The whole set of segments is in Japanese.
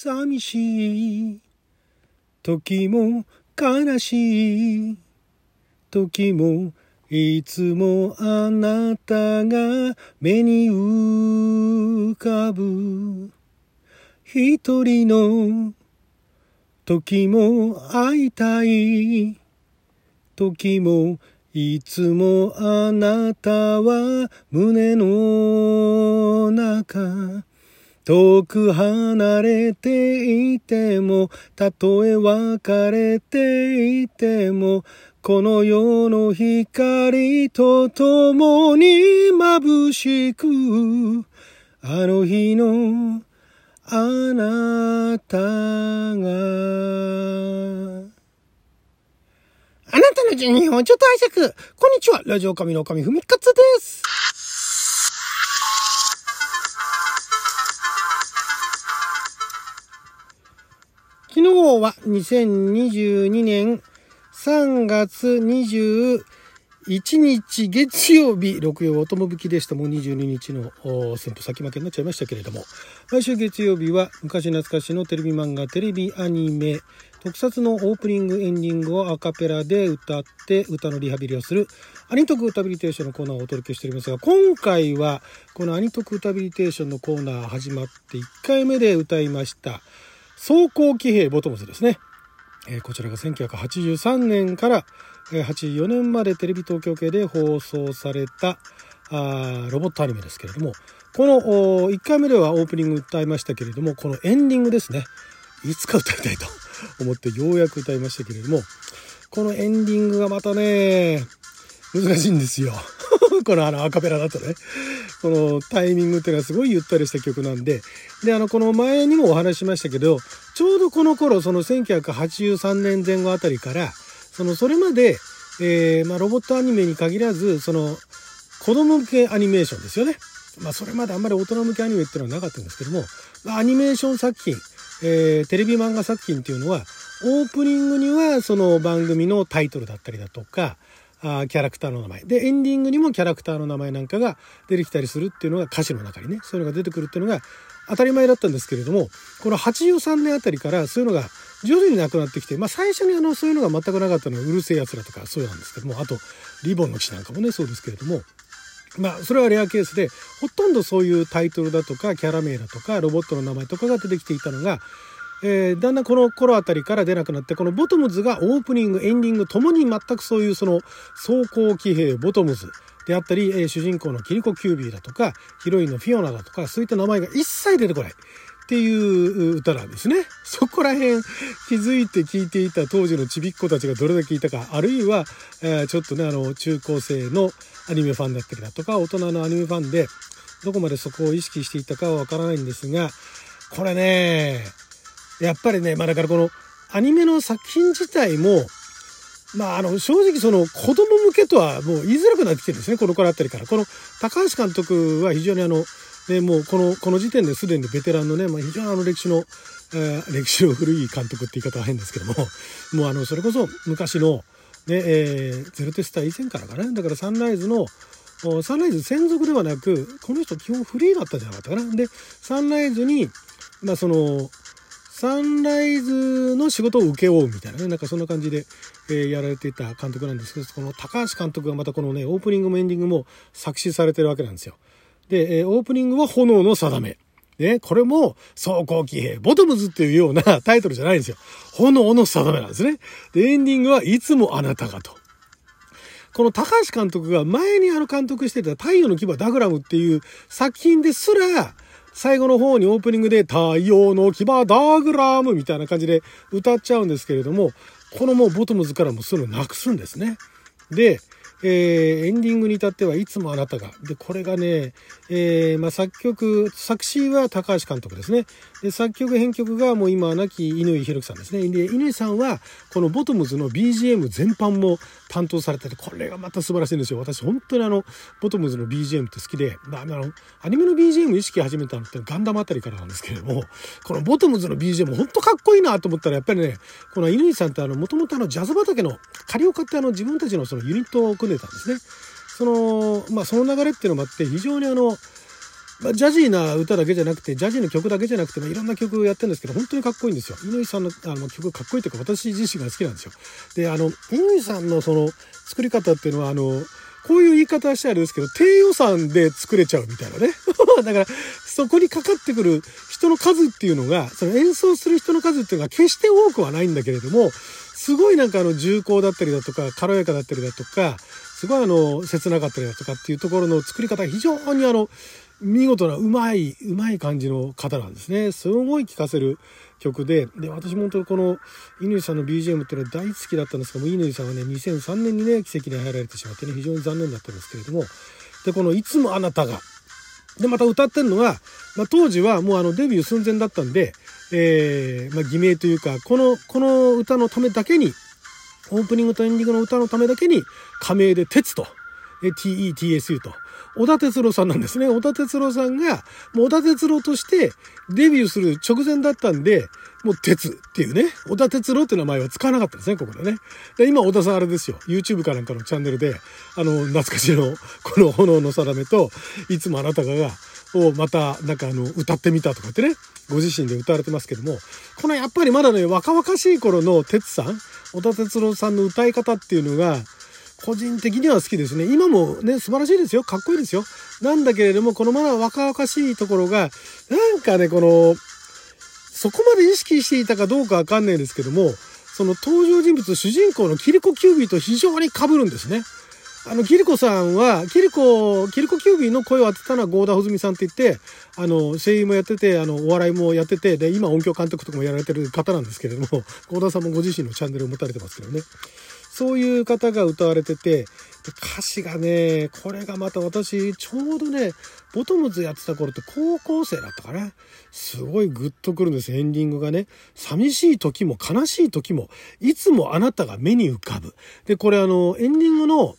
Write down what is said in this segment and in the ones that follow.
寂しい。時も悲しい。時もいつもあなたが目に浮かぶ。一人の時も会いたい。時もいつもあなたは胸の中遠く離れていても、たとえ別れていても、この世の光と共に眩しく、あの日のあなたが。あなたの12分ちょっと挨拶。こんにちは。ラジオ神の神ふみかつです。昨日は2022年3月21日月曜日、六曜とも引きでした。もう22日の先歩先負けになっちゃいましたけれども、来週月曜日は昔懐かしのテレビ漫画、テレビアニメ、特撮のオープニング、エンディングをアカペラで歌って歌のリハビリをするアニトク歌ビリテーションのコーナーをお届けしておりますが、今回はこのアニトク歌ビリテーションのコーナー始まって1回目で歌いました。装甲騎兵ボトムズですね。えー、こちらが1983年から、84年までテレビ東京系で放送されたあロボットアニメですけれども、この1回目ではオープニング歌いましたけれども、このエンディングですね。いつか歌いたいと 思ってようやく歌いましたけれども、このエンディングがまたね、難しいんですよ。このあのアカペラだとね。このタイミングっていうのはすごいゆったりした曲なんで、で、あの、この前にもお話しましたけど、ちょうどこの頃、その1983年前後あたりから、その、それまで、えー、まあ、ロボットアニメに限らず、その、子供向けアニメーションですよね。まあ、それまであんまり大人向けアニメっていうのはなかったんですけども、アニメーション作品、えー、テレビ漫画作品っていうのは、オープニングにはその番組のタイトルだったりだとか、あキャラクターの名前。で、エンディングにもキャラクターの名前なんかが出てきたりするっていうのが歌詞の中にね、そういうのが出てくるっていうのが当たり前だったんですけれども、この83年あたりからそういうのが徐々になくなってきて、まあ最初にあの、そういうのが全くなかったのはうるせえ奴らとかそうなんですけども、あと、リボンの騎士なんかもね、そうですけれども、まあ、それはレアケースで、ほとんどそういうタイトルだとか、キャラ名だとか、ロボットの名前とかが出てきていたのが、えー、だんだんこの頃あたりから出なくなって、このボトムズがオープニング、エンディングともに全くそういうその走行騎兵ボトムズであったり、えー、主人公のキリコ・キュービーだとか、ヒロインのフィオナだとか、そういった名前が一切出てこない。っていう歌なんですね。そこら辺気づいて聞いていた当時のちびっ子たちがどれだけいたか、あるいは、えー、ちょっとね、あの、中高生のアニメファンだったりだとか、大人のアニメファンで、どこまでそこを意識していたかはわからないんですが、これね、やっぱりね、まあだからこのアニメの作品自体も、まああの正直その子供向けとはもう言いづらくなってきてるんですね、この頃あたりから。この高橋監督は非常にあの、ね、もうこの、この時点ですでにベテランのね、まあ非常にあの歴史の、えー、歴史の古い監督って言い方は変ですけども、もうあの、それこそ昔の、ね、えー、ゼロテスター以前からかな。だからサンライズの、サンライズ専属ではなく、この人基本フリーだったじゃなかったかな。で、サンライズに、まあその、サンライズの仕事を請け負うみたいなね、なんかそんな感じで、えー、やられていた監督なんですけど、この高橋監督がまたこのね、オープニングもエンディングも作詞されてるわけなんですよ。で、えー、オープニングは炎の定め。ね、これも、走行騎兵、ボトムズっていうような タイトルじゃないんですよ。炎の定めなんですね。で、エンディングはいつもあなたがと。この高橋監督が前にあの監督してた太陽の牙ダグラムっていう作品ですら、最後の方にオープニングで太陽の牙ダーグラムみたいな感じで歌っちゃうんですけれども、このもうボトムズからもそれをなくすんですね。で、えー、エンディングに至ってはいつもあなたが。で、これがね、えー、まあ、作曲、作詞は高橋監督ですね。で、作曲、編曲がもう今亡き乾弘樹さんですね。で、乾さんは、このボトムズの BGM 全般も担当されてて、これがまた素晴らしいんですよ。私、本当にあの、ボトムズの BGM って好きで、あの、アニメの BGM 意識始めたのってガンダムあたりからなんですけれども、このボトムズの BGM 本当かっこいいなと思ったら、やっぱりね、この乾さんってあの、もともとあの、ジャズ畑の、仮を買ってあの、自分たちのそのユニットを組んでたんですね。その、まあ、その流れっていうのもあって、非常にあの、まあ、ジャジーな歌だけじゃなくて、ジャジーの曲だけじゃなくて、まあ、いろんな曲やってるんですけど、本当にかっこいいんですよ。井上さんのあの曲かっこいいというか、私自身が好きなんですよ。で、あの、井上さんのその作り方っていうのは、あの、こういう言い方してあれですけど、低予算で作れちゃうみたいなね。だから、そこにかかってくる人の数っていうのが、その演奏する人の数っていうのが決して多くはないんだけれども、すごいなんかあの重厚だったりだとか、軽やかだったりだとか、すごいあの、切なかったりだとかっていうところの作り方が非常にあの、見事なうまい、うまい感じの方なんですね。すごい聴かせる曲で、で、私も本当にこの、乾さんの BGM っていうのは大好きだったんですが、もう乾さんはね、2003年にね、奇跡に入られてしまってね、非常に残念だったんですけれども、で、この、いつもあなたが、で、また歌ってるのが、まあ、当時はもうあのデビュー寸前だったんで、えー、まあ、偽名というか、この、この歌のためだけに、オープニングとエンディングの歌のためだけに、仮名で鉄と、TETSU と、小田哲郎さんなんですね。小田哲郎さんが、もう小田哲郎としてデビューする直前だったんで、もう鉄っていうね、小田哲郎って名前は使わなかったですね、ここでね。で、今、小田さんあれですよ。YouTube かなんかのチャンネルで、あの、懐かしの、この炎の定めと、いつもあなたがが、をまた、なんかあの、歌ってみたとかってね、ご自身で歌われてますけども、このやっぱりまだね、若々しい頃の哲さん、小田哲郎さんの歌い方っていうのが、個人的には好きですね。今もね、素晴らしいですよ。かっこいいですよ。なんだけれども、このまだ若々しいところが、なんかね、この、そこまで意識していたかどうかわかんないですけども、その登場人物、主人公のキリコ・キュービーと非常に被るんですね。あの、キリコさんは、キリコ、キリコ・キュービーの声を当てたのはゴーダ・ホズミさんって言って、あの、声優もやってて、あの、お笑いもやってて、で、今音響監督とかもやられてる方なんですけれども、ゴーダさんもご自身のチャンネルを持たれてますけどね。そういう方が歌われてて、歌詞がね、これがまた私、ちょうどね、ボトムズやってた頃って高校生だったかな。すごいグッとくるんです、エンディングがね。寂しい時も悲しい時も、いつもあなたが目に浮かぶ。で、これあの、エンディングの、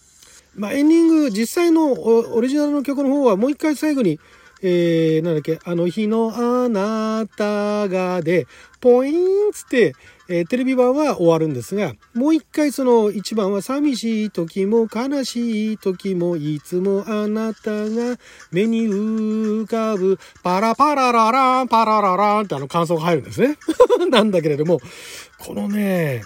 まあ、エンディング、実際のオリジナルの曲の方はもう一回最後に、えー、なんだっけ、あの日のあなたがで、ポインつって、えー、テレビ版は終わるんですが、もう一回その一番は寂しい時も悲しい時もいつもあなたが目に浮かぶパラパララランパララランってあの感想が入るんですね。なんだけれども、このね、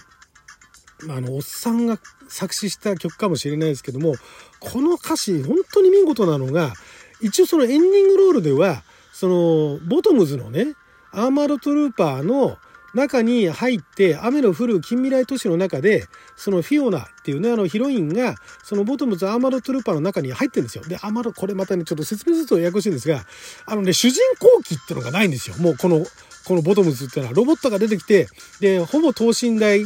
あの、おっさんが作詞した曲かもしれないですけども、この歌詞本当に見事なのが、一応そのエンディングロールでは、その、ボトムズのね、アーマードトルーパーの中に入って雨の降る近未来都市の中でそのフィオナっていうねあのヒロインがそのボトムズアーマードトルーパーの中に入ってるんですよ。でアーマードこれまたねちょっと説明するとややこしいんですがあのね主人公機っていうのがないんですよ。もうこのこのボトムズっていうのはロボットが出てきてでほぼ等身大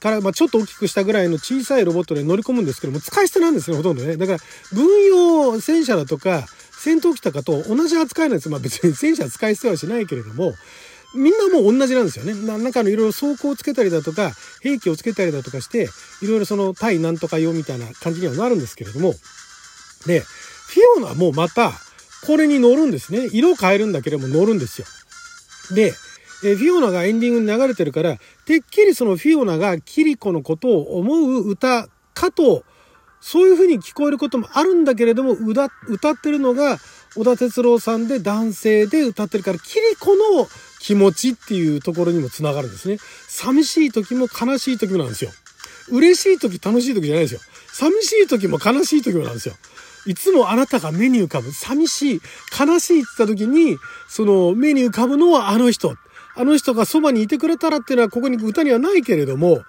から、まあ、ちょっと大きくしたぐらいの小さいロボットで乗り込むんですけども使い捨てなんですねほとんどね。だから軍用戦車だとか戦闘機とかと同じ扱いなんです。まあ別に戦車使い捨てはしないけれどもみんなもう同じなんですよね。なんかのいろいろ装甲をつけたりだとか、兵器をつけたりだとかして、いろいろその対なんとか用みたいな感じにはなるんですけれども、で、フィオナもまた、これに乗るんですね。色を変えるんだけれども乗るんですよ。で、えフィオナがエンディングに流れてるから、てっきりそのフィオナがキリコのことを思う歌かと、そういう風に聞こえることもあるんだけれども、歌ってるのが小田哲郎さんで男性で歌ってるから、キリコの気持ちっていうところにもつながるんですね。寂しい時も悲しい時もなんですよ。嬉しい時楽しい時じゃないですよ。寂しい時も悲しい時もなんですよ。いつもあなたが目に浮かぶ、寂しい、悲しいって言った時に、その目に浮かぶのはあの人。あの人がそばにいてくれたらっていうのはここに歌にはないけれども、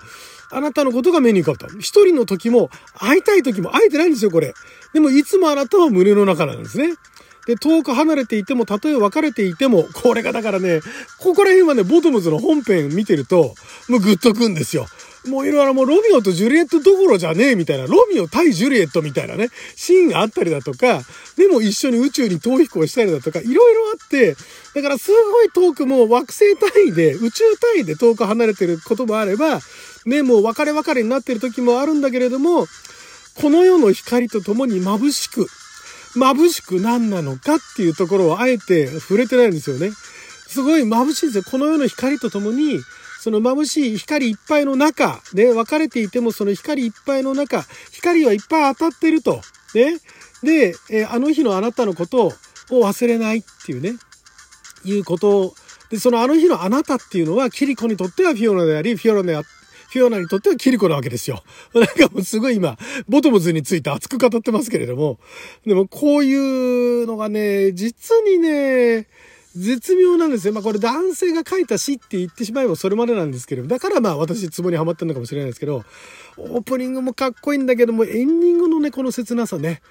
あなたのことが目に浮かぶと。一人の時も、会いたい時も会えてないんですよ、これ。でも、いつもあなたは胸の中なんですね。で、遠く離れていても、たとえ別れていても、これがだからね、ここら辺はね、ボトムズの本編見てると、もうグッとくんですよ。もういろいろもうロミオとジュリエットどころじゃねえみたいな、ロミオ対ジュリエットみたいなね、シーンがあったりだとか、でも一緒に宇宙に逃避行したりだとか、いろいろあって、だからすごい遠くも惑星単位で、宇宙単位で遠く離れてることもあれば、ね、もう別れ別れになってる時もあるんだけれども、この世の光と共に眩しく、眩しく何なのかっていうところをあえて触れてないんですよね。すごい眩しいんですよ。この世の光と共に、その眩しい光いっぱいの中で分かれていてもその光いっぱいの中、光はいっぱい当たってると。ね。で、えあの日のあなたのことを忘れないっていうね、いうことをで、そのあの日のあなたっていうのは、キリコにとってはフィオナであり、フィオナであって、フィオナにとってはキリコなわけですよ。なんかもうすごい今、ボトムズについて熱く語ってますけれども、でもこういうのがね、実にね、絶妙なんですよ。まあこれ男性が書いた詩って言ってしまえばそれまでなんですけど、だからまあ私ツボにはまってるのかもしれないですけど、オープニングもかっこいいんだけども、エンディングのね、この切なさね。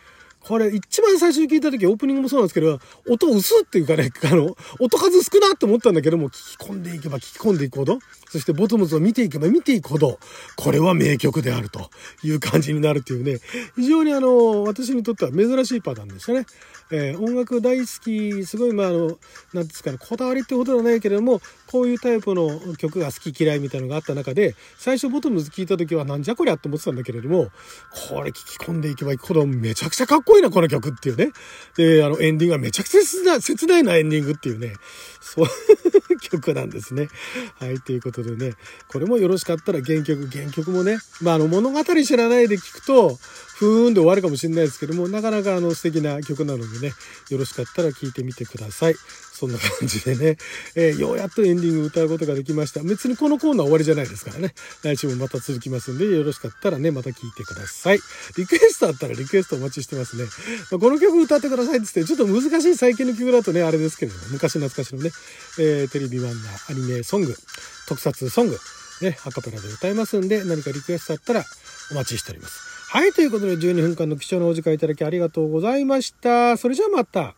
これ一番最初に聞いた時オープニングもそうなんですけど、音薄っていうかね、あの、音数少なって思ったんだけども、聞き込んでいけば聞き込んでいくほど、そしてボトムズを見ていけば見ていくほど、これは名曲であるという感じになるっていうね、非常にあの、私にとっては珍しいパターンでしたね。えー、音楽大好き、すごいまああの、なんですかね、こだわりってほどではないけれども、こういうタイプの曲が好き嫌いみたいなのがあった中で、最初ボトムズ聞いた時はなんじゃこりゃって思ってたんだけれども、これ聞き込んでいけばいくほどめちゃくちゃかっこいいな、この曲っていうね。で、あの、エンディングがめちゃくちゃ切な、切ないなエンディングっていうね、そういう 曲なんですね。はい、ということででね、これもよろしかったら原曲、原曲もね、まあ、あの、物語知らないで聞くと、ふーんで終わるかもしれないですけども、なかなかあの素敵な曲なのでね、よろしかったら聴いてみてください。そんな感じでね、えー、ようやっとエンディング歌うことができました。別にこのコーナー終わりじゃないですからね。来週もまた続きますんで、よろしかったらね、また聴いてください。リクエストあったらリクエストお待ちしてますね。まあ、この曲歌ってくださいって言って、ちょっと難しい最近の曲だとね、あれですけれども、昔懐かしのね、えー、テレビ版のアニメソング、特撮ソング、ね、アカペラで歌いますんで、何かリクエストあったらお待ちしております。はい、ということで12分間の貴重なお時間いただきありがとうございました。それじゃあまた。